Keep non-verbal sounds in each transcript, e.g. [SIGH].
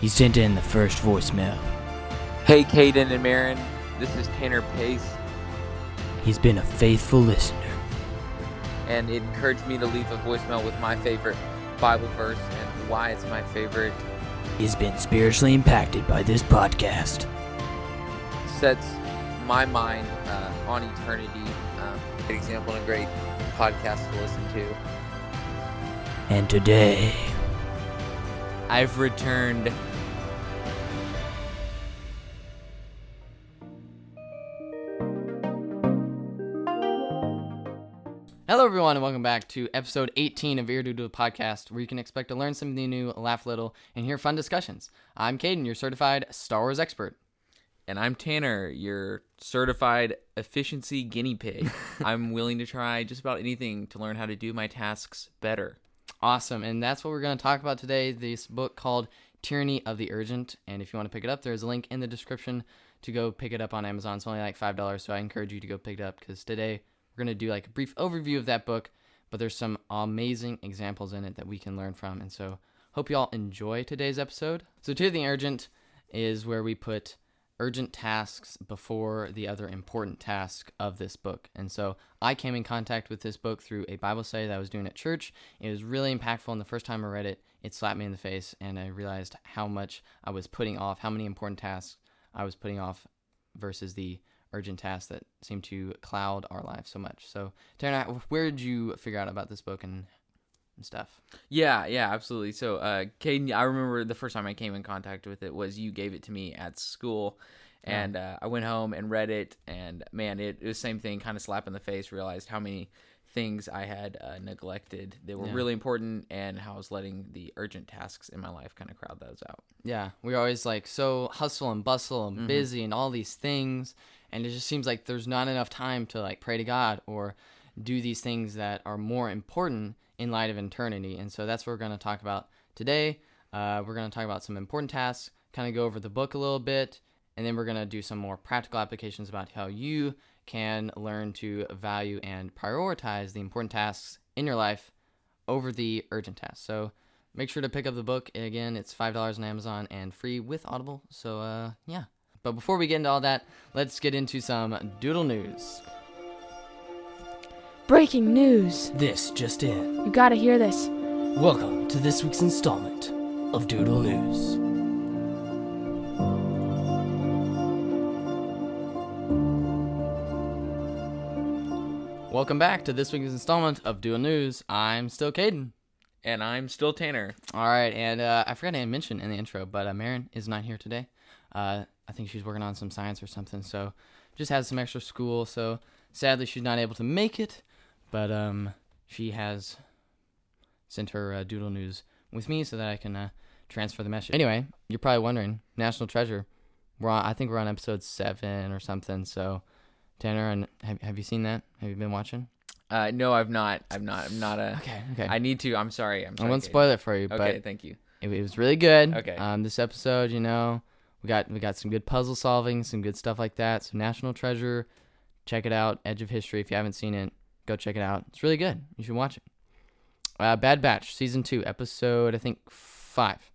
He sent in the first voicemail. Hey, Caden and Marin, this is Tanner Pace, He's been a faithful listener. and it encouraged me to leave a voicemail with my favorite Bible verse and why it's my favorite. He's been spiritually impacted by this podcast. Sets my mind uh, on eternity. Um, great example and a great podcast to listen to. And today, I've returned. Hello, everyone, and welcome back to episode 18 of Ear Doodle Podcast, where you can expect to learn something new, laugh a little, and hear fun discussions. I'm Caden, your certified Star Wars expert. And I'm Tanner, your certified efficiency guinea pig. [LAUGHS] I'm willing to try just about anything to learn how to do my tasks better. Awesome, and that's what we're going to talk about today. This book called Tyranny of the Urgent, and if you want to pick it up, there's a link in the description to go pick it up on Amazon. It's only like five dollars, so I encourage you to go pick it up because today we're going to do like a brief overview of that book, but there's some amazing examples in it that we can learn from, and so hope you all enjoy today's episode. So, to the urgent is where we put urgent tasks before the other important task of this book. And so I came in contact with this book through a Bible study that I was doing at church. It was really impactful, and the first time I read it, it slapped me in the face, and I realized how much I was putting off, how many important tasks I was putting off versus the urgent tasks that seem to cloud our lives so much. So, Tanner, where did you figure out about this book and, and stuff? Yeah, yeah, absolutely. So, uh, Caden, I remember the first time I came in contact with it was you gave it to me at school, and uh, I went home and read it, and man, it, it was the same thing, kind of slap in the face. Realized how many things I had uh, neglected that were Yeah. really important, and how I was letting the urgent tasks in my life kind of crowd those out. Yeah, we're always like so hustle and bustle and busy and all these things, and it just seems like there's not enough time to like pray to God or do these things that are more important in light of eternity. And so that's what we're going to talk about today. Uh, we're going to talk about some important tasks, kind of go over the book a little bit, and then we're going to do some more practical applications about how you can learn to value and prioritize the important tasks in your life over the urgent tasks. So make sure to pick up the book. Again, it's five dollars on Amazon and free with Audible. So uh, yeah. But before we get into all that, let's get into some doodle news. Breaking news. this just in. You gotta hear this. Welcome to this week's installment of Doodle News. Welcome back to this week's installment of Doodle News. I'm still Caden. And I'm still Tanner. All right, and uh, I forgot to mention in the intro, but uh, Marin is not here today. Uh, I think she's working on some science or something, so just has some extra school. So sadly, she's not able to make it, but um, she has sent her uh, doodle news with me so that I can uh, transfer the message. Anyway, you're probably wondering, National Treasure. We're on, I think we're on episode seven or something. So Tanner, and have, have you seen that? Have you been watching? Uh, no, I've not. I'm not. I'm not a. Okay, okay. I need to. I'm sorry. I'm I won't spoil it for you, Okay, but thank you. it, it was really good. Okay. Um, this episode, you know, we got we got some good puzzle solving, some good stuff like that. So National Treasure, check it out. Edge of History. If you haven't seen it, go check it out. It's really good. You should watch it. Uh, Bad Batch season two, episode I think five.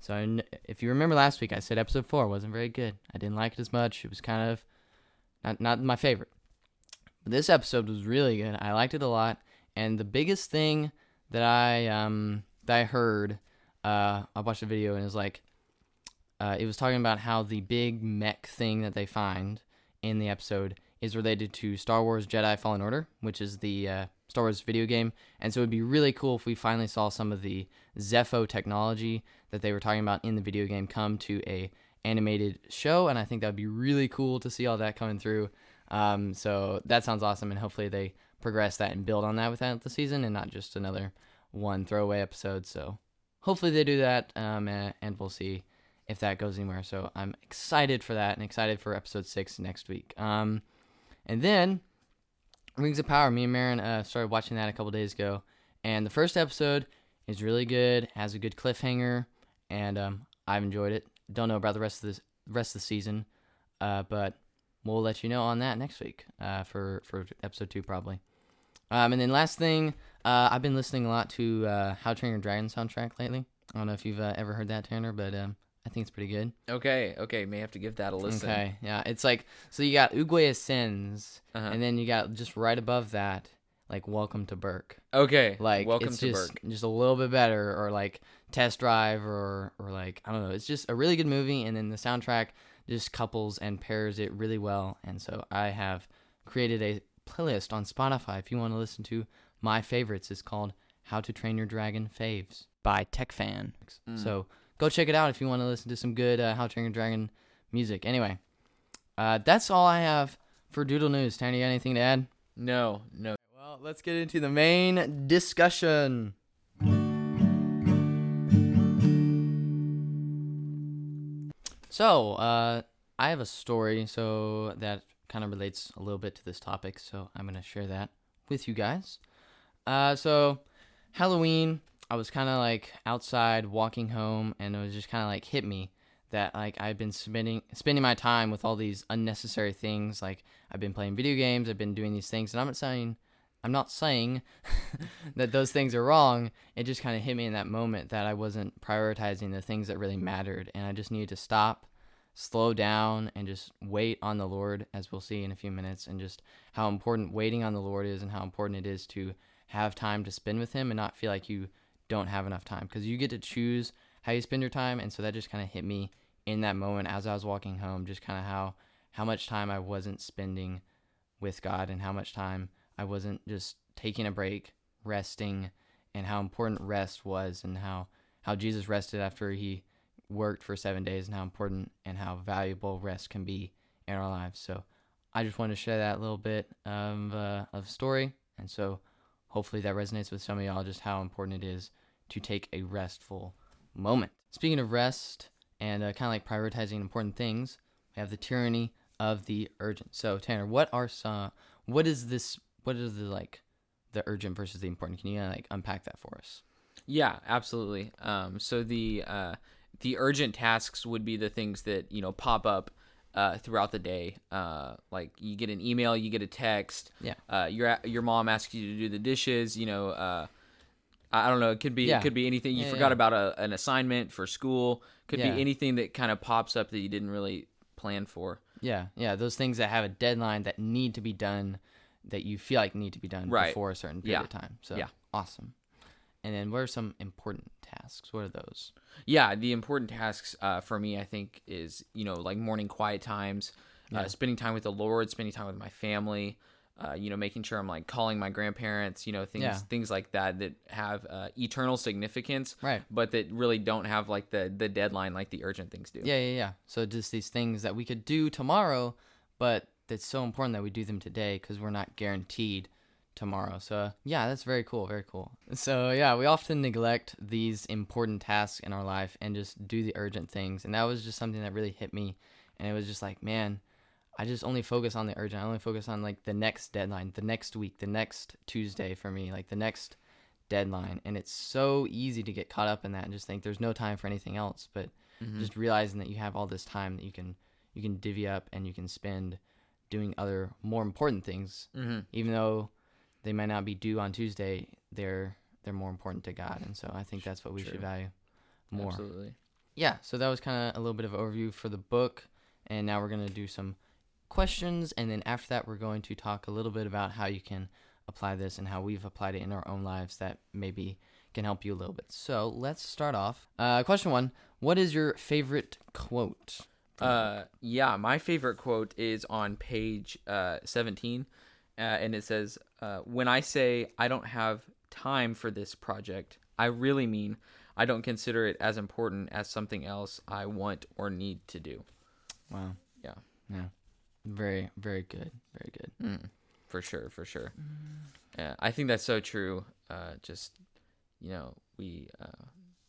So I if you remember last week, I said episode four wasn't very good. I didn't like it as much. It was kind of not not my favorite. But this episode was really good. I liked it a lot. And the biggest thing that I um that I heard, uh, I watched a video and it was like, uh, it was talking about how the big mech thing that they find in the episode is related to Star Wars Jedi Fallen Order, which is the uh, Star Wars video game. And so it'd be really cool if we finally saw some of the Zeffo technology that they were talking about in the video game come to a animated show. And I think that would be really cool to see all that coming through. Um, so that sounds awesome, and hopefully they progress that and build on that without the season, and not just another one throwaway episode. So hopefully they do that, um, and we'll see if that goes anywhere. So I'm excited for that, and excited for episode six next week. Um, and then Rings of Power. Me and Marin uh, started watching that a couple days ago, and the first episode is really good, has a good cliffhanger, and um, I've enjoyed it. Don't know about the rest of the rest of the season, uh, but we'll let you know on that next week uh, for for episode two probably. Um, and then last thing, uh, I've been listening a lot to uh, How to Train Your Dragon soundtrack lately. I don't know if you've uh, ever heard that, Tanner, but um, I think it's pretty good. Okay, okay, may have to give that a listen. Okay, yeah, it's like so you got Uguay Sins, Uh-huh. and then you got just right above that, like Welcome to Berk. Okay, Like welcome it's to just Berk. just a little bit better, or like Test Drive, or or like I don't know. It's just a really good movie, and then the soundtrack just couples and pairs it really well. And so I have created a playlist on Spotify. If you want to listen to my favorites, it's called "How to Train Your Dragon Faves" by Tech Fan. Mm. So go check it out if you want to listen to some good uh, How to Train Your Dragon music. Anyway, uh, that's all I have for Doodle News. Tanner, you got anything to add? No, no. Well, let's get into the main discussion. So, uh, I have a story, so that kind of relates a little bit to this topic. So I'm gonna share that with you guys. Uh, so Halloween, I was kind of like outside walking home, and it was just kind of like hit me that like I've been spending spending my time with all these unnecessary things. Like I've been playing video games, I've been doing these things, and I'm not saying I'm not saying [LAUGHS] that those things are wrong. It just kind of hit me in that moment that I wasn't prioritizing the things that really mattered, and I just needed to stop, slow down, and just wait on the Lord, as we'll see in a few minutes, and just how important waiting on the Lord is, and how important it is to have time to spend with Him and not feel like you don't have enough time because you get to choose how you spend your time, and so that just kind of hit me in that moment as I was walking home, just kind of how how much time I wasn't spending with God and how much time I wasn't just taking a break, resting, and how important rest was, and how how Jesus rested after he worked for seven days, and how important and how valuable rest can be in our lives. So I just wanted to share that little bit of uh, of story, and so hopefully that resonates with some of y'all just how important it is to take a restful moment. Speaking of rest and uh, kind of like prioritizing important things, we have the tyranny of the urgent. So Tanner, what are some? What is this? What is the like the urgent versus the important? Can you uh, like unpack that for us? Yeah, absolutely. Um, so the uh, the urgent tasks would be the things that you know pop up uh, throughout the day. Uh, like you get an email, you get a text. Yeah. Uh, your your mom asks you to do the dishes. You know. Uh, I don't know. It could be Yeah. it could be anything. You Yeah, forgot yeah. about a, an assignment for school. Could be anything that kind of pops up that you didn't really plan for. Yeah, yeah, those things that have a deadline that need to be done, that you feel like need to be done Right. before a certain period of time. So Yeah. awesome. And then what are some important tasks? What are those? Yeah, the important tasks uh, for me, I think, is you know like morning quiet times, Yeah. uh, spending time with the Lord, spending time with my family. Uh, you know, making sure I'm like calling my grandparents. You know, things Yeah. things like that that have uh, eternal significance, Right. but that really don't have like the the deadline like the urgent things do. Yeah, yeah, yeah. So just these things that we could do tomorrow, but that's so important that we do them today because we're not guaranteed tomorrow. So yeah, that's very cool, very cool. So yeah, we often neglect these important tasks in our life and just do the urgent things, and that was just something that really hit me, and it was just like, man, I just only focus on the urgent. I only focus on like the next deadline, the next week, the next Tuesday for me, like the next deadline, and it's so easy to get caught up in that and just think there's no time for anything else, but Mhm. just realizing that you have all this time that you can you can divvy up and you can spend doing other more important things hmm even though they might not be due on Tuesday they're they're more important to God. And so I think that's what we True. should value more. Absolutely. yeah so that was kind of a little bit of an overview for the book. And now we're going to do some questions. And then after that we're going to talk a little bit about how you can apply this and how we've applied it in our own lives that maybe can help you a little bit. So let's start off. Uh, question one what is your favorite quote Uh, yeah, my favorite quote is on page uh, 17, uh, and it says, uh, When I say I don't have time for this project, I really mean I don't consider it as important as something else I want or need to do. Wow. Yeah. Yeah. Very, very good. Very good. Mm, for sure, for sure. Yeah, I think that's so true. Uh, just, you know, we uh,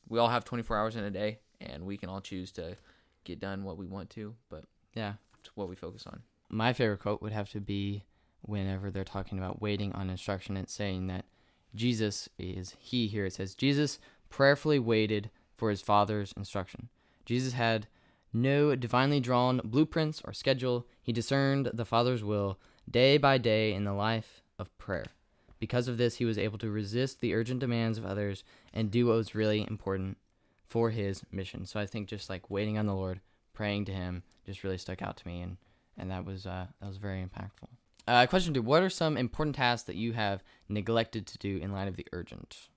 we all have 24 hours in a day, and we can all choose to get done what we want to, but Yeah. it's what we focus on. My favorite quote would have to be whenever they're talking about waiting on instruction, it's saying that Jesus is he here. It says, Jesus prayerfully waited for his Father's instruction. Jesus had no divinely drawn blueprints or schedule. He discerned the Father's will day by day in the life of prayer. Because of this, he was able to resist the urgent demands of others and do what was really important for his mission. So I think just like waiting on the Lord, praying to him just really stuck out to me and and that was uh that was very impactful. Uh, question two: What are some important tasks that you have neglected to do in light of the urgent?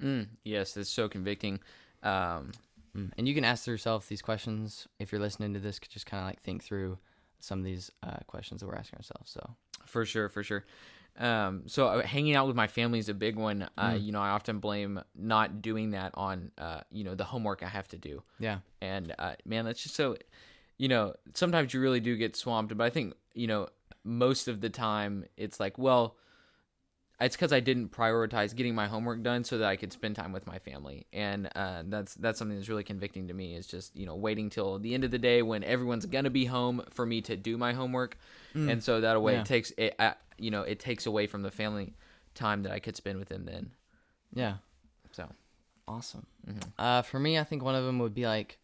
Mm, yes, it's so convicting. Um, Mm. And you can ask yourself these questions if you're listening to this. Just kind of like think through some of these uh, questions that we're asking ourselves. So For sure, for sure. Um, so uh, hanging out with my family is a big one. Uh, Mm. You know, I often blame not doing that on, uh, you know, the homework I have to do. yeah, And uh, man, that's just so, you know, sometimes you really do get swamped. But I think, you know, most of the time it's like, well, it's because I didn't prioritize getting my homework done so that I could spend time with my family, and uh, that's that's something that's really convicting to me. Is just you know waiting till the end of the day when everyone's gonna be home for me to do my homework, and so that way Yeah. it takes it uh, you know it takes away from the family time that I could spend with them then. yeah, So awesome. mhm. Uh, for me, I think one of them would be like,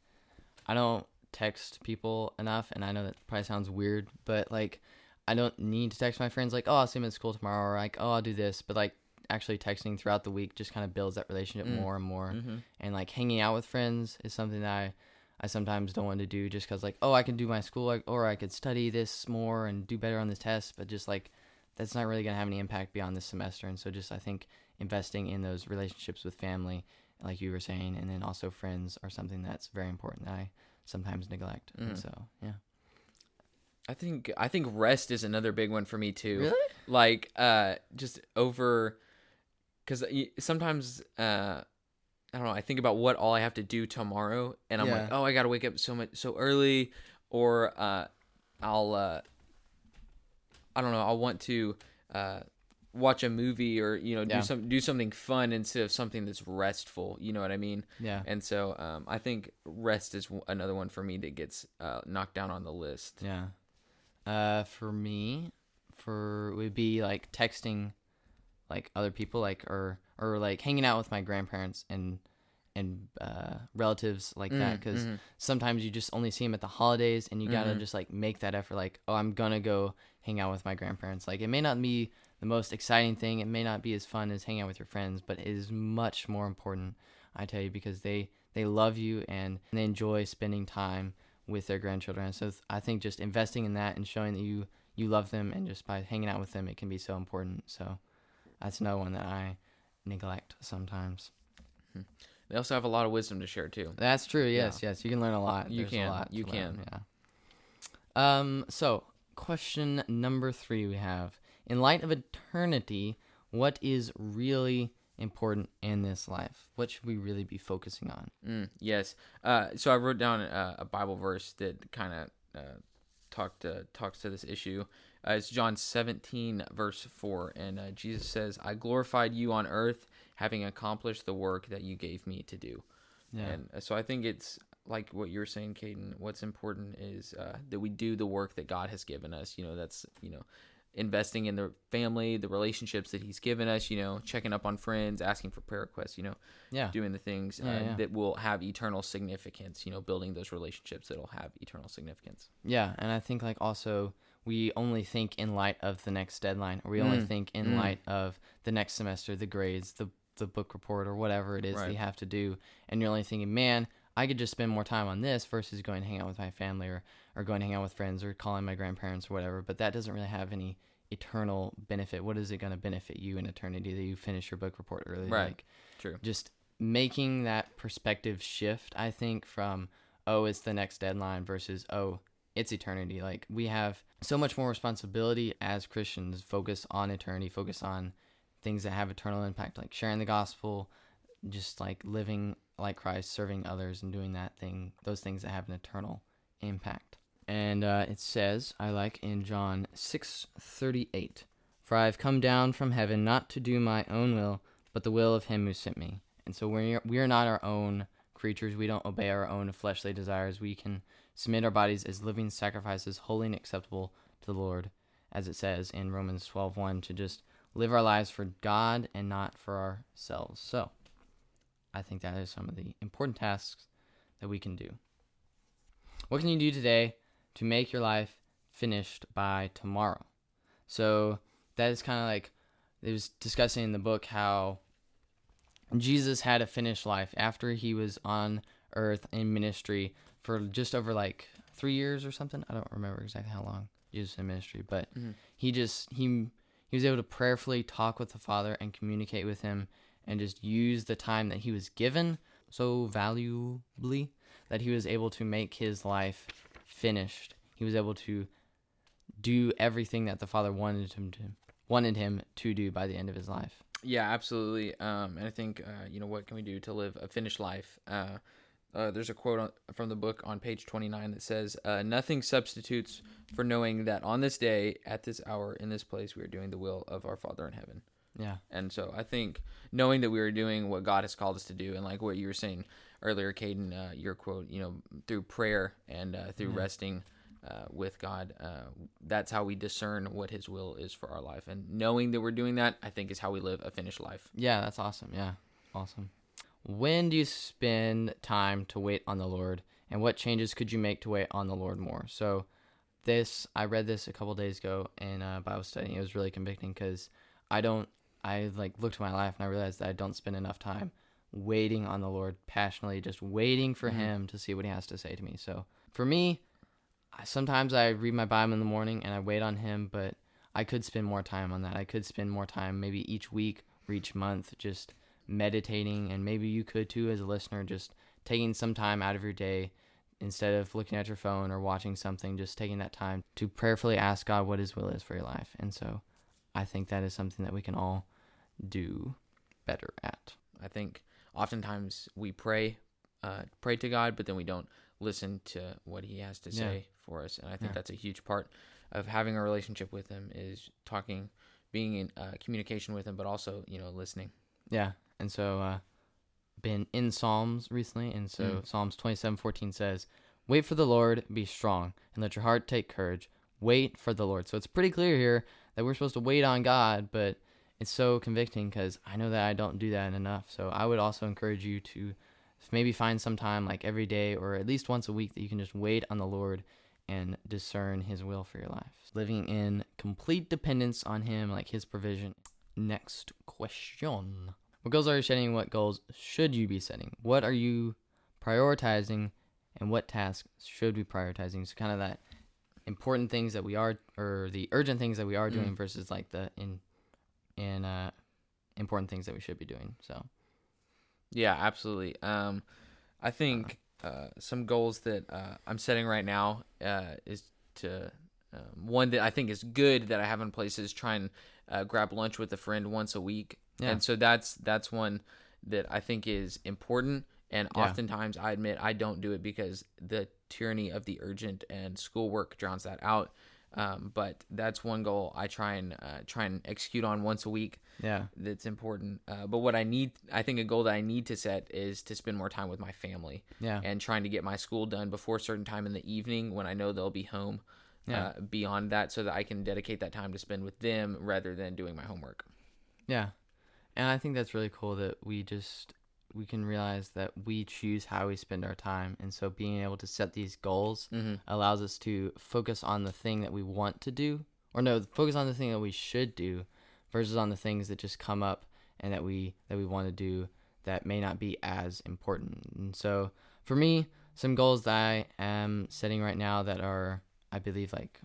I don't text people enough, and I know that probably sounds weird, but like, I don't need to text my friends like, oh, I'll see them at school tomorrow, or like, oh, I'll do this, but like actually texting throughout the week just kind of builds that relationship Mm. more and more, Mm-hmm. and like hanging out with friends is something that I. I sometimes don't want to do just because, like, oh, I can do my school, like, or I could study this more and do better on this test, but just like, that's not really going to have any impact beyond this semester. And so, just I think investing in those relationships with family like you were saying, and then also friends are something that's very important that I sometimes neglect. And Mhm. so, yeah. I think I think rest is another big one for me too. Really? Like uh just over cuz sometimes uh I don't know, I think about what all I have to do tomorrow and I'm like, "Oh, I got to wake up so much so early or uh I'll uh I don't know, I'll want to uh watch a movie or you know Yeah. do some do something fun instead of something that's restful you know what i mean Yeah. and so um, i think rest is w- another one for me that gets uh, knocked down on the list Yeah. Uh, for me, for would be like texting, like other people, like or or like hanging out with my grandparents and and uh, relatives like that, Mm, because mhm. sometimes you just only see them at the holidays, and you gotta Mhm. just like make that effort. Like, oh, I'm gonna go hang out with my grandparents. Like, it may not be the most exciting thing. It may not be as fun as hanging out with your friends, but it is much more important. I tell you because they they love you and they enjoy spending time with their grandchildren. So I think just investing in that and showing that you you love them and just by hanging out with them, it can be so important. So that's another one that I neglect sometimes. they also have a lot of wisdom to share too That's true. Yes, yes, you can learn a lot. You There's a can, lot you learn, can. Yeah. Um. So, question number three we have: In light of eternity, what is really important in this life? What should we really be focusing on? Mm, yes. Uh, so I wrote down a, a Bible verse that kind of uh, talked uh, talks to this issue. Uh, it's John 17 verse 4, and uh, Jesus says, "I glorified you on earth, having accomplished the work that you gave me to do." Yeah. And uh, so I think it's like what you're saying, Caden. What's important is uh, that we do the work that God has given us. You know, that's you know, investing in the family, the relationships that He's given us. You know, checking up on friends, asking for prayer requests. You know, yeah. doing the things uh, Yeah, yeah. that will have eternal significance. You know, building those relationships that'll have eternal significance. Yeah, and I think like also we only think in light of the next deadline, or we only Mm, think in mm. light of the next semester, the grades, the the book report, or whatever it is Right. you have to do, and you're only thinking, man, I could just spend more time on this versus going hang out with my family, or or going hang out with friends, or calling my grandparents, or whatever. But that doesn't really have any eternal benefit. What is it going to benefit you in eternity that you finish your book report early? Right. Like, True. just making that perspective shift i think from oh it's the next deadline versus oh it's eternity like we have so much more responsibility as christians focus on eternity focus on things that have eternal impact like sharing the gospel just like living like christ serving others and doing that thing those things that have an eternal impact and uh, it says i like in john 638 for i have come down from heaven not to do my own will but the will of him who sent me. And so we're we are not our own creatures. We don't obey our own fleshly desires. We can submit our bodies as living sacrifices, holy and acceptable to the Lord, as it says in Romans 12:1 to just live our lives for God and not for ourselves. So, I think that is some of the important tasks that we can do. What can you do today to make your life finished by tomorrow? So, that is kind of like it was discussing in the book how Jesus had a finished life after he was on earth in ministry for just over like three years or something. I don't remember exactly how long Jesus in ministry, but mm-hmm. he just he he was able to prayerfully talk with the Father and communicate with him and just use the time that he was given so valuably that he was able to make his life finished. He was able to do everything that the Father wanted him to wanted him to do by the end of his life. Yeah, absolutely. Um, and I think uh, you know what can we do to live a finished life? Uh, uh, there's a quote on, from the book on page 29 that says, uh, "Nothing substitutes for knowing that on this day, at this hour, in this place, we are doing the will of our Father in heaven." Yeah. And so I think knowing that we are doing what God has called us to do, and like what you were saying earlier, Caden, uh, your quote, you know, through prayer and uh, through resting uh, with God, uh, that's how we discern what His will is for our life. And knowing that we're doing that, I think, is how we live a finished life. Yeah, that's awesome. Yeah. Awesome. When do you spend time to wait on the Lord and what changes could you make to wait on the Lord more? So this I read this a couple days ago in uh, Bible study. It was really convicting cuz I don't I like looked at my life and I realized that I don't spend enough time waiting on the Lord passionately just waiting for mm-hmm. him to see what he has to say to me. So for me, I- sometimes I read my Bible in the morning and I wait on him, but I could spend more time on that. I could spend more time maybe each week or each month just meditating and maybe you could too as a listener just taking some time out of your day instead of looking at your phone or watching something just taking that time to prayerfully ask God what his will is for your life. And so I think that is something that we can all do better at. I think oftentimes we pray, uh, pray to God, but then we don't listen to what He has to Yeah. say for us. And I think Yeah. that's a huge part of having a relationship with Him is talking, being in uh, communication with Him, but also you know listening. Yeah. And so uh been in Psalms recently and so Mm. Psalms 27:14 says, "Wait for the Lord, be strong, and let your heart take courage. Wait for the Lord." So it's pretty clear here that we're supposed to wait on God, but it's so convicting cuz I know that I don't do that enough. So I would also encourage you to maybe find some time like every day or at least once a week that you can just wait on the Lord and discern his will for your life. Living in complete dependence on him, like his provision. Next question. What goals are you setting? What goals should you be setting? What are you prioritizing and what tasks should we be prioritizing? So kind of that important things that we are or the urgent things that we are doing versus like the in in uh important things that we should be doing. So Yeah, absolutely. Um, I think uh, some goals that uh, I'm setting right now uh, is to um, one that I think is good that I have in place is try and uh, grab lunch with a friend once a week, Yeah. and so that's that's one that I think is important. And Yeah. oftentimes, I admit I don't do it because the tyranny of the urgent and schoolwork drowns that out. Um, but that's one goal I try and uh, try and execute on once a week yeah. that's important. Uh, but what I need, I think a goal that I need to set is to spend more time with my family Yeah. and trying to get my school done before a certain time in the evening when I know they'll be home. Yeah. Uh, beyond that, so that I can dedicate that time to spend with them rather than doing my homework. Yeah. And I think that's really cool that we just we can realize that we choose how we spend our time. And so being able to set these goals Mm-hmm. allows us to focus on the thing that we want to do or no focus on the thing that we should do versus on the things that just come up and that we that we want to do that may not be as important. And so for me some goals that i am setting right now that are i believe like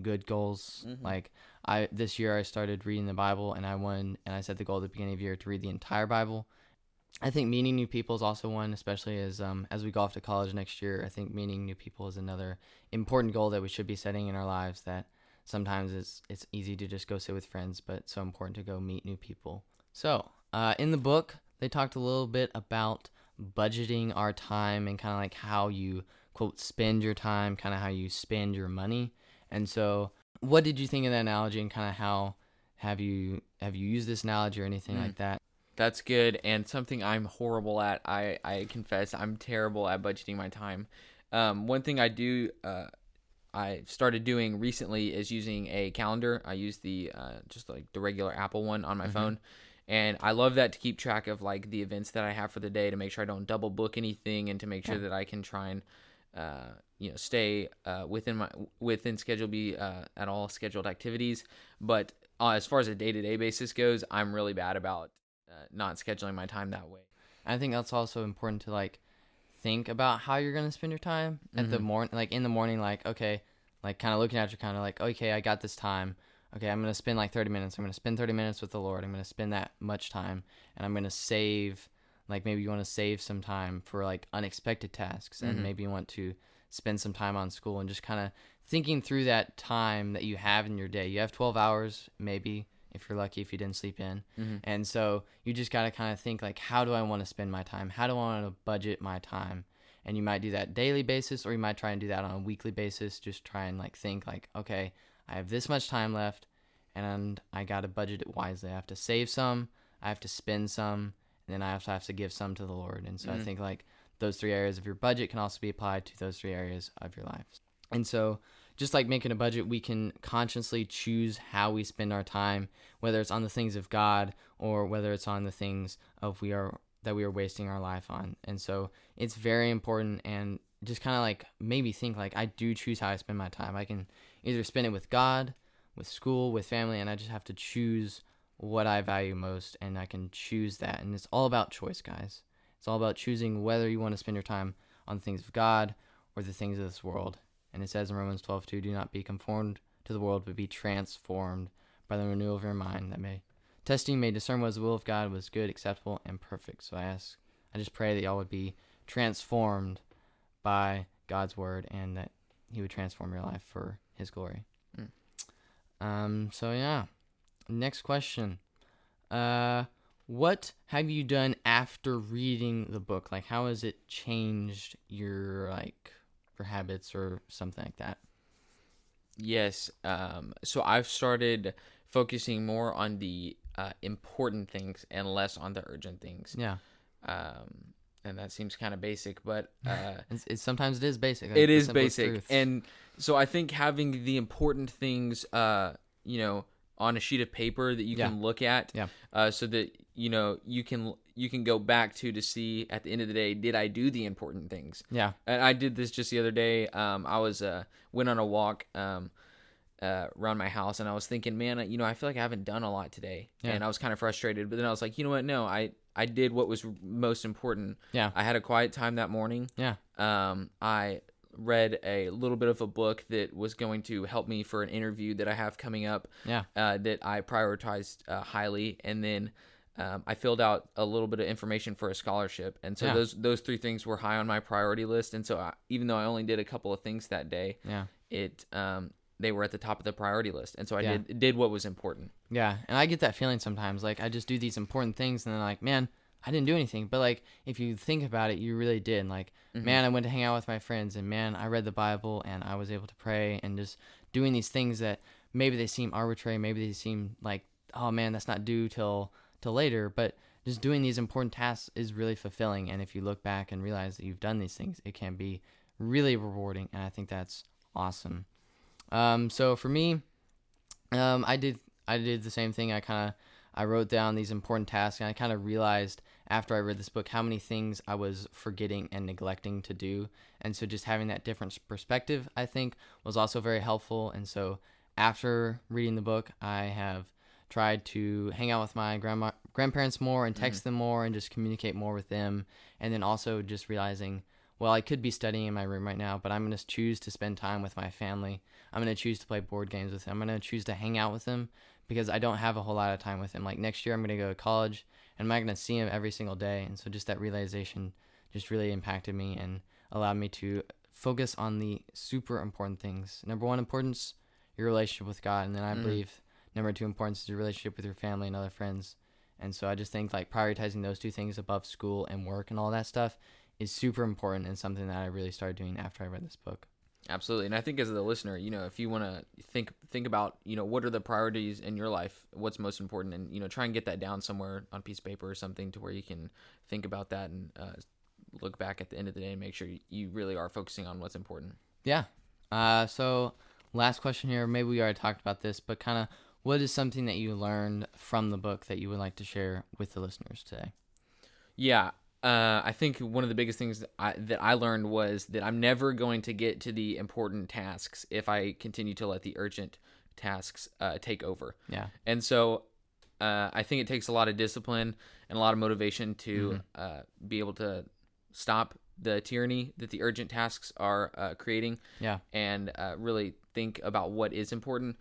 good goals. Like i this year i started reading the bible and i won and i set the goal at the beginning of the year to read the entire bible I think meeting new people is also one, especially as um, as we go off to college next year. I think meeting new people is another important goal that we should be setting in our lives. That sometimes it's it's easy to just go sit with friends, but so important to go meet new people. So uh, in the book, they talked a little bit about budgeting our time and kind of like how you quote spend your time, kind of how you spend your money. And so, what did you think of that analogy, and kind of how have you have you used this analogy or anything like that? That's good and something I'm horrible at. I I confess I'm terrible at budgeting my time. Um, one thing I do uh, I started doing recently is using a calendar. I use the uh, just like the regular Apple one on my phone, and I love that to keep track of like the events that I have for the day to make sure I don't double book anything and to make sure that I can try and uh, you know stay uh, within my within schedule, be uh, at all scheduled activities. But uh, as far as a day to day basis goes, I'm really bad about uh, not scheduling my time that way. I think that's also important to like think about how you're gonna spend your time at the Mhm. morning, like in the morning, like okay, like kind of looking at your kind of like okay, I got this time. Okay, I'm gonna spend like 30 minutes. I'm gonna spend 30 minutes with the Lord. I'm gonna spend that much time, and I'm gonna save, like maybe you want to save some time for like unexpected tasks, and Mhm. maybe you want to spend some time on school and just kind of thinking through that time that you have in your day. You have 12 hours, maybe if you're lucky, if you didn't sleep in. Mhm. And so you just got to kind of think like, how do I want to spend my time? How do I want to budget my time? And you might do that daily basis, or you might try and do that on a weekly basis. Just try and like think like, okay, I have this much time left, and I got to budget it wisely. I have to save some, I have to spend some, and then I also have to give some to the Lord. And so I Mhm. think like those three areas of your budget can also be applied to those three areas of your life. And so just like making a budget, we can consciously choose how we spend our time, whether it's on the things of God or whether it's on the things of we are that we are wasting our life on. And so it's very important and just kind of like maybe think like I do choose how I spend my time. I can either spend it with God, with school, with family, and I just have to choose what I value most and I can choose that. And it's all about choice, guys. It's all about choosing whether you want to spend your time on the things of God or the things of this world. And it says in Romans 12, 2, do not be conformed to the world, but be transformed by the renewal of your mind, that may testing may discern what is the will of God was good, acceptable, and perfect. So I ask, I just pray that y'all would be transformed by God's word and that He would transform your life for His glory. Mm. Um. So yeah, next question. Uh, what have you done after reading the book? Like, how has it changed your like your habits or something like that? Yes. Um, so I've started focusing more on the uh, important things and less on the urgent things. Yeah, Um, and that seems kind of basic, but [LAUGHS] uh, it's, it's sometimes it is basic. like, it is basic. truths. And so I think having the important things, uh, you know, on a sheet of paper that you Yeah. can look at, Yeah. uh, so that you know you can you can go back to to see at the end of the day did I do the important things? yeah, and I did this just the other day. Um, I was uh went on a walk um uh around my house, and I was thinking, man, you know, I feel like I haven't done a lot today, Yeah. and I was kind of frustrated. But then I was like, you know what? No, I I did what was most important. yeah, I had a quiet time that morning. yeah, Um, I read a little bit of a book that was going to help me for an interview that I have coming up yeah, uh, that I prioritized uh, highly, and then um, I filled out a little bit of information for a scholarship, and so Yeah. those those three things were high on my priority list. And so I, even though I only did a couple of things that day, yeah. it um, they were at the top of the priority list, and so I Yeah. did did what was important. Yeah, and I get that feeling sometimes. Like I just do these important things, and then like, man, I didn't do anything. But like, if you think about it, you really did. Like, Mhm. man, I went to hang out with my friends, and man, I read the Bible, and I was able to pray, and just doing these things that maybe they seem arbitrary, maybe they seem like, oh man, that's not due till till later, but just doing these important tasks is really fulfilling. And if you look back and realize that you've done these things, it can be really rewarding, and I think that's awesome. Um, so for me, um, I did I did the same thing. I kind of I wrote down these important tasks, and I kind of realized after I read this book how many things I was forgetting and neglecting to do. And so just having that different perspective, I think, was also very helpful. And so after reading the book, I have tried to hang out with my grandma grandparents more and text mm-hmm. them more and just communicate more with them. And then also just realizing, well, I could be studying in my room right now, but I'm going to choose to spend time with my family. I'm going to choose to play board games with them. I'm going to choose to hang out with them because I don't have a whole lot of time with them. Like next year, I'm going to go to college I'm not going to see him every single day. And so just that realization just really impacted me and allowed me to focus on the super important things. Number one importance, your relationship with God. And then I Mm. believe number two importance is your relationship with your family and other friends. And so I just think like prioritizing those two things above school and work and all that stuff is super important and something that I really started doing after I read this book. Absolutely, and I think as the listener, you know, if you want to think think about, you know, what are the priorities in your life, what's most important, and you know, try and get that down somewhere on a piece of paper or something to where you can think about that and uh, look back at the end of the day and make sure you really are focusing on what's important. Yeah. Uh, so last question here. Maybe we already talked about this, but kind of what is something that you learned from the book that you would like to share with the listeners today? Yeah, uh, I think one of the biggest things that I, that I learned was that I'm never going to get to the important tasks if I continue to let the urgent tasks uh, take over. Yeah. And so Uh, I think it takes a lot of discipline and a lot of motivation to Mm-hmm. uh, be able to stop the tyranny that the urgent tasks are uh, creating Yeah. and uh, really think about what is important.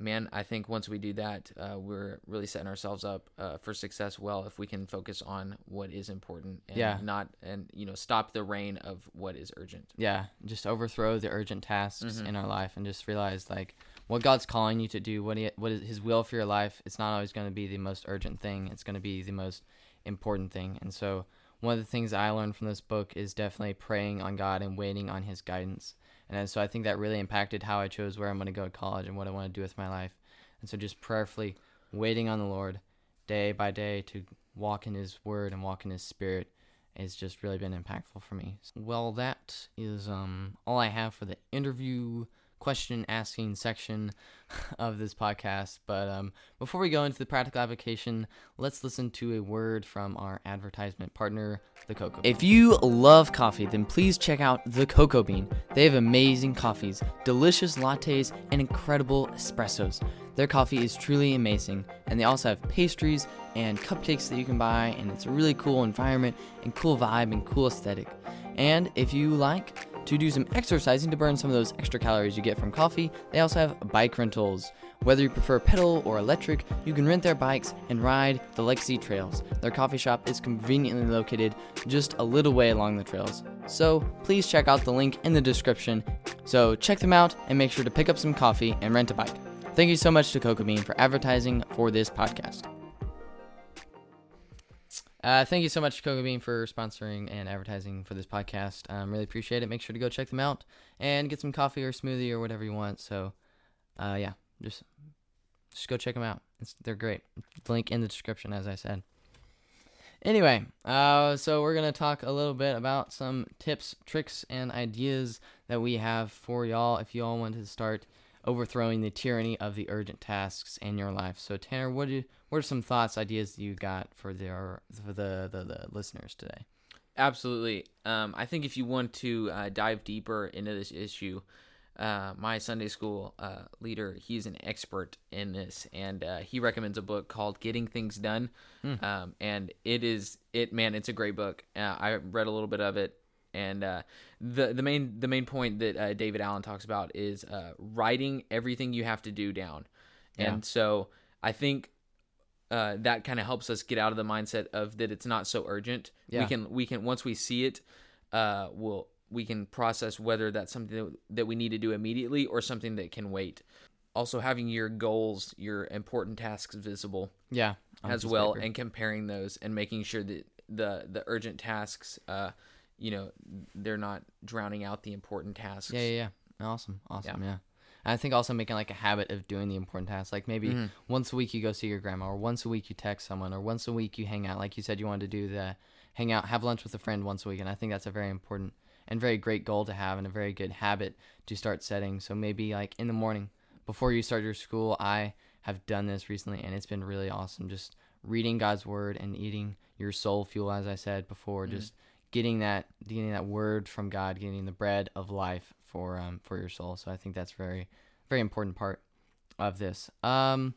Man, I think once we do that, uh, we're really setting ourselves up uh, for success. Well, if we can focus on what is important and Yeah. not and you know stop the reign of what is urgent. yeah just overthrow the urgent tasks Mm-hmm. in our life and just realize like what god's calling you to do what he, what is his will for your life it's not always going to be the most urgent thing it's going to be the most important thing and so one of the things i learned from this book is definitely praying on god and waiting on his guidance and so i think that really impacted how i chose where i'm going to go to college and what i want to do with my life and so just prayerfully waiting on the lord day by day to walk in his word and walk in his spirit has just really been impactful for me. Well, that is um, all I have for the interview question asking section [LAUGHS] of this podcast. But um, before we go into the practical application, let's listen to a word from our advertisement partner, the Coco. Bean. If you love coffee, then please check out the Coco Bean. They have amazing coffees, delicious lattes, and incredible espressos. Their coffee is truly amazing, and they also have pastries and cupcakes that you can buy, and it's a really cool environment and cool vibe and cool aesthetic. And if you like to do some exercising to burn some of those extra calories you get from coffee, they also have bike rentals. Whether you prefer pedal or electric, you can rent their bikes and ride the Legacy trails. Their coffee shop is conveniently located just a little way along the trails. So please check out the link in the description. So check them out and make sure to pick up some coffee and rent a bike. Thank you so much to Coco Bean for advertising for this podcast. Uh, thank you so much, Coco Bean, for sponsoring and advertising for this podcast. Um, really appreciate it. Make sure to go check them out and get some coffee or smoothie or whatever you want. So, uh, yeah, just just go check them out. It's, they're great. Link in the description, as I said. Anyway, uh, so we're gonna talk a little bit about some tips, tricks, and ideas that we have for y'all if y'all want to start overthrowing the tyranny of the urgent tasks in your life. So, Tanner, what do what are some thoughts, ideas you got for the for the the, the listeners today? Absolutely. Um, I think if you want to uh, dive deeper into this issue, uh, my Sunday school uh, leader, he's an expert in this, and uh, he recommends a book called "Getting Things Done." Um, and it is it man, it's a great book. Uh, I read a little bit of it, and uh, the the main the main point that uh, David Allen talks about is uh, writing everything you have to do down. Yeah. And so I think uh, that kind of helps us get out of the mindset of that it's not so urgent. Yeah. We can we can once we see it, uh, we'll we can process whether that's something that, that we need to do immediately or something that can wait. Also, having your goals, your important tasks visible Yeah, as well, paper. and comparing those and making sure that the the urgent tasks, uh, you know, they're not drowning out the important tasks. Yeah, yeah, yeah. Awesome, awesome. Yeah. And I think also making like a habit of doing the important tasks. Like maybe Mm-hmm. once a week you go see your grandma, or once a week you text someone, or once a week you hang out. Like you said, you wanted to do the hang out, have lunch with a friend once a week, and I think that's a very important and very great goal to have, and a very good habit to start setting. So maybe like in the morning before you start your school, I have done this recently, and it's been really awesome. Just reading God's word and eating your soul fuel, as I said before, just getting that getting that word from God, getting the bread of life for um for your soul. So I think that's very very important part of this. Um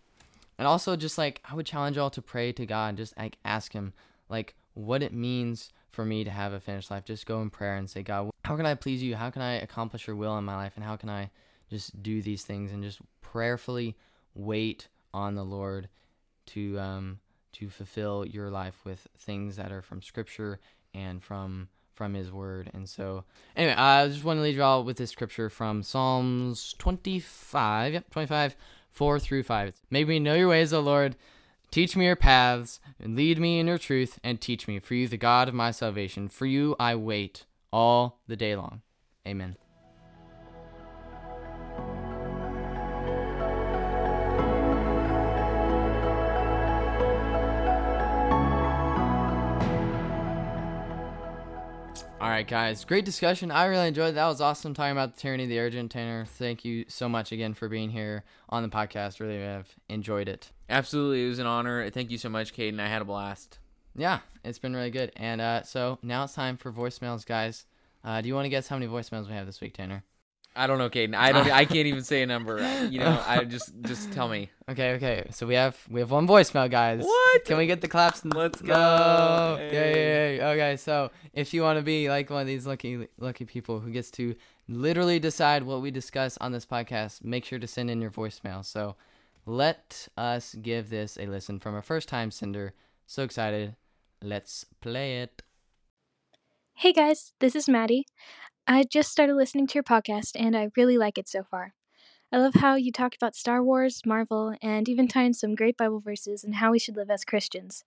and also just like I would challenge y'all to pray to God, just like ask him like what it means for me to have a finished life. Just go in prayer and say, God, how can I please you? How can I accomplish your will in my life? And how can I just do these things and just prayerfully wait on the Lord to um to fulfill your life with things that are from scripture and from from his word. And so anyway, I just want to lead you all with this scripture from Psalms 25, yep, 25, 4 through 5. Make me know your ways, O Lord. Teach me your paths, and lead me in your truth, and teach me. For you, the God of my salvation, for you I wait all the day long. Amen. Right, guys. Great discussion. I really enjoyed it. That was awesome talking about the tyranny of the urgent. Tanner, thank you so much again for being here on the podcast. Really have enjoyed it. Absolutely, it was an honor. Thank you so much, Caden. I had a blast. Yeah, it's been really good. And uh, so now it's time for voicemails, guys. Uh, do you want to guess how many voicemails we have this week, Tanner? I don't know, Caden. I don't. I can't even say a number. You know, I just just tell me. Okay, okay. So we have we have one voicemail, guys. What? Can we get the claps? And Let's go. go. Yay, yay, yay. Okay, so if you want to be like one of these lucky lucky people who gets to literally decide what we discuss on this podcast, make sure to send in your voicemail. So let us give this a listen from a first time sender. So excited. Let's play it. Hey guys, this is Maddie. I just started listening to your podcast and I really like it so far. I love how you talk about Star Wars, Marvel, and even tie in some great Bible verses and how we should live as Christians.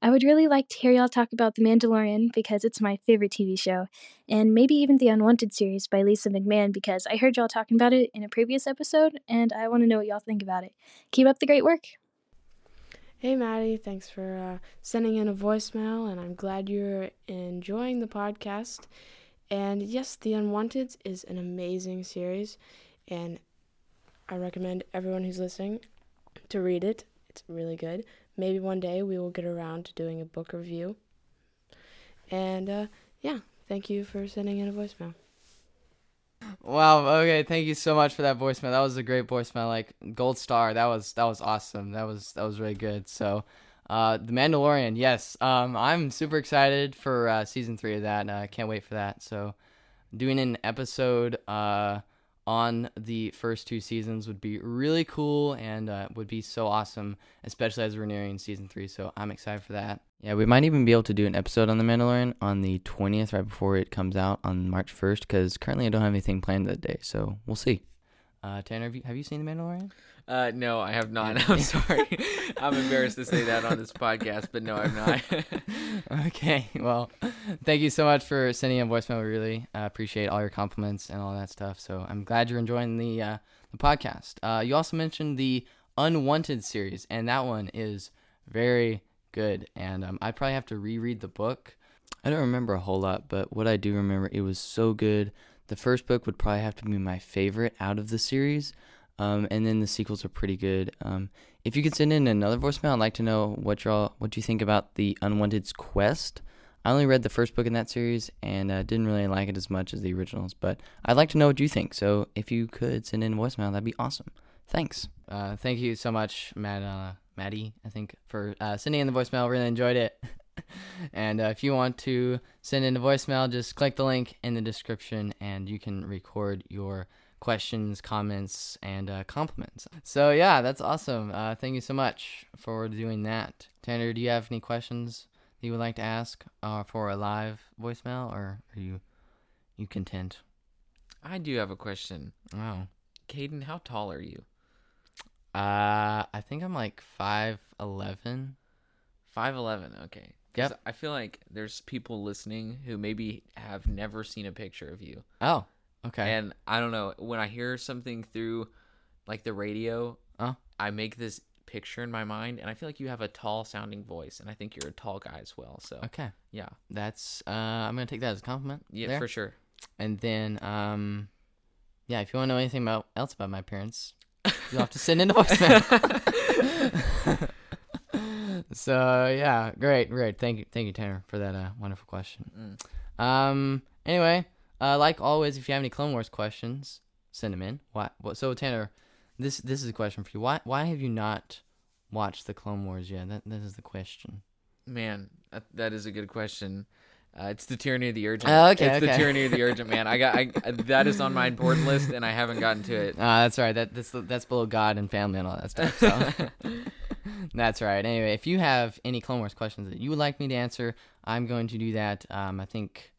I would really like to hear y'all talk about The Mandalorian because it's my favorite TV show, and maybe even the Unwanted series by Lisa McMann because I heard y'all talking about it in a previous episode and I want to know what y'all think about it. Keep up the great work. Hey Maddie, thanks for uh, sending in a voicemail, and I'm glad you're enjoying the podcast. And yes, The Unwanted is an amazing series, and I recommend everyone who's listening to read it. It's really good. Maybe one day we will get around to doing a book review. And uh, yeah, thank you for sending in a voicemail. Wow. Okay. Thank you so much for that voicemail. That was a great voicemail. Like gold star. That was that was awesome. That was that was really good. So, uh, the Mandalorian. Yes. Um, I'm super excited for uh, season three of that. I can't wait for that. So, doing an episode uh on the first two seasons would be really cool and uh, would be so awesome, especially as we're nearing season three. So I'm excited for that. Yeah, we might even be able to do an episode on The Mandalorian on the 20th, right before it comes out on March 1st, because currently I don't have anything planned that day. So we'll see. Uh, Tanner, have you, have you seen The Mandalorian? Uh, no, I have not. [LAUGHS] I'm sorry. [LAUGHS] I'm embarrassed to say that on this podcast, but no, I'm not. [LAUGHS] okay. Well, thank you so much for sending a voicemail. We really uh, appreciate all your compliments and all that stuff. So I'm glad you're enjoying the uh, the podcast. Uh, you also mentioned the Unwanted series, and that one is very good. And um, I probably have to reread the book. I don't remember a whole lot, but what I do remember, it was so good. The first book would probably have to be my favorite out of the series. Um, and then the sequels are pretty good. Um, if you could send in another voicemail, I'd like to know what y'all what you think about the Unwanted's quest. I only read the first book in that series and uh, didn't really like it as much as the originals, but I'd like to know what you think. So if you could send in a voicemail, that'd be awesome. Thanks. Uh, thank you so much, Matt, uh, Maddie. I think for uh, sending in the voicemail. Really enjoyed it. [LAUGHS] and uh, if you want to send in a voicemail, just click the link in the description, and you can record your questions, comments, and uh, compliments. So yeah, that's awesome. Uh, thank you so much for doing that. Tanner, do you have any questions that you would like to ask uh, for a live voicemail, or are you you content? I do have a question. Oh, Caden, how tall are you? uh, I think I'm like five eleven. Five eleven. Okay. Yep. I feel like there's people listening who maybe have never seen a picture of you, Oh, okay. and I don't know when I hear something through, like the radio. Oh. I make this picture in my mind, and I feel like you have a tall sounding voice, and I think you're a tall guy as well. So okay, yeah, that's uh, I'm gonna take that as a compliment. yeah, there. for sure. And then, um, yeah, if you want to know anything about else about my parents, you'll have to send in a voicemail. [LAUGHS] so yeah, great, great. Thank you, thank you, Tanner, for that uh, wonderful question. Mm. Um, anyway, uh, like always, if you have any Clone Wars questions, send them in. Why? What? So Tanner, this this is a question for you. Why why have you not watched the Clone Wars yet? That that is the question. Man, that, that is a good question. Uh, it's the tyranny of the urgent. Oh, okay, it's the tyranny of the [LAUGHS] urgent, man. I got I, that is on my important list, and I haven't gotten to it. Ah, that's right. That that's that's below God and family and all that stuff. So [LAUGHS] [LAUGHS] that's right. Anyway, if you have any Clone Wars questions that you would like me to answer, I'm going to do that. Um, I think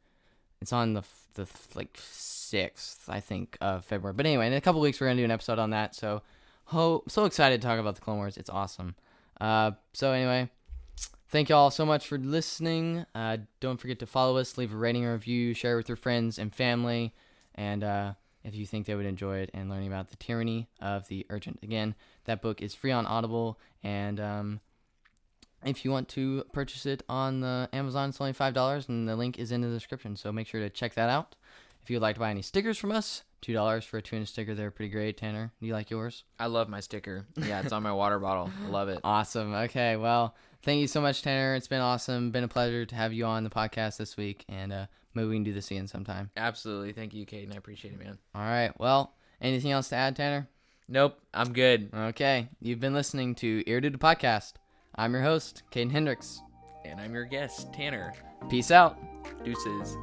it's on the the like sixth, I think, of February. But anyway, in a couple weeks we're gonna do an episode on that. So, ho, so excited to talk about the Clone Wars. It's awesome. Uh, so anyway, thank you all so much for listening. Uh, don't forget to follow us, leave a rating or review, share with your friends and family, and uh, if you think they would enjoy it and learning about the tyranny of the urgent. Again, that book is free on Audible, and um, if you want to purchase it on the Amazon, it's only five dollars, and the link is in the description. So make sure to check that out. If you would like to buy any stickers from us, two dollars for a tuna sticker. They're pretty great. Tanner, do you like yours? I love my sticker. Yeah, it's on my water bottle. I love it. [LAUGHS] Awesome. Okay, well, thank you so much, Tanner. It's been awesome. Been a pleasure to have you on the podcast this week, and uh, maybe we can do this again sometime. Absolutely. Thank you, Caden. I appreciate it, man. All right. Well, anything else to add, Tanner? Nope, I'm good. Okay. You've been listening to Ear Doodle Podcast. I'm your host, Caden Hendricks. And I'm your guest, Tanner. Peace out. Deuces.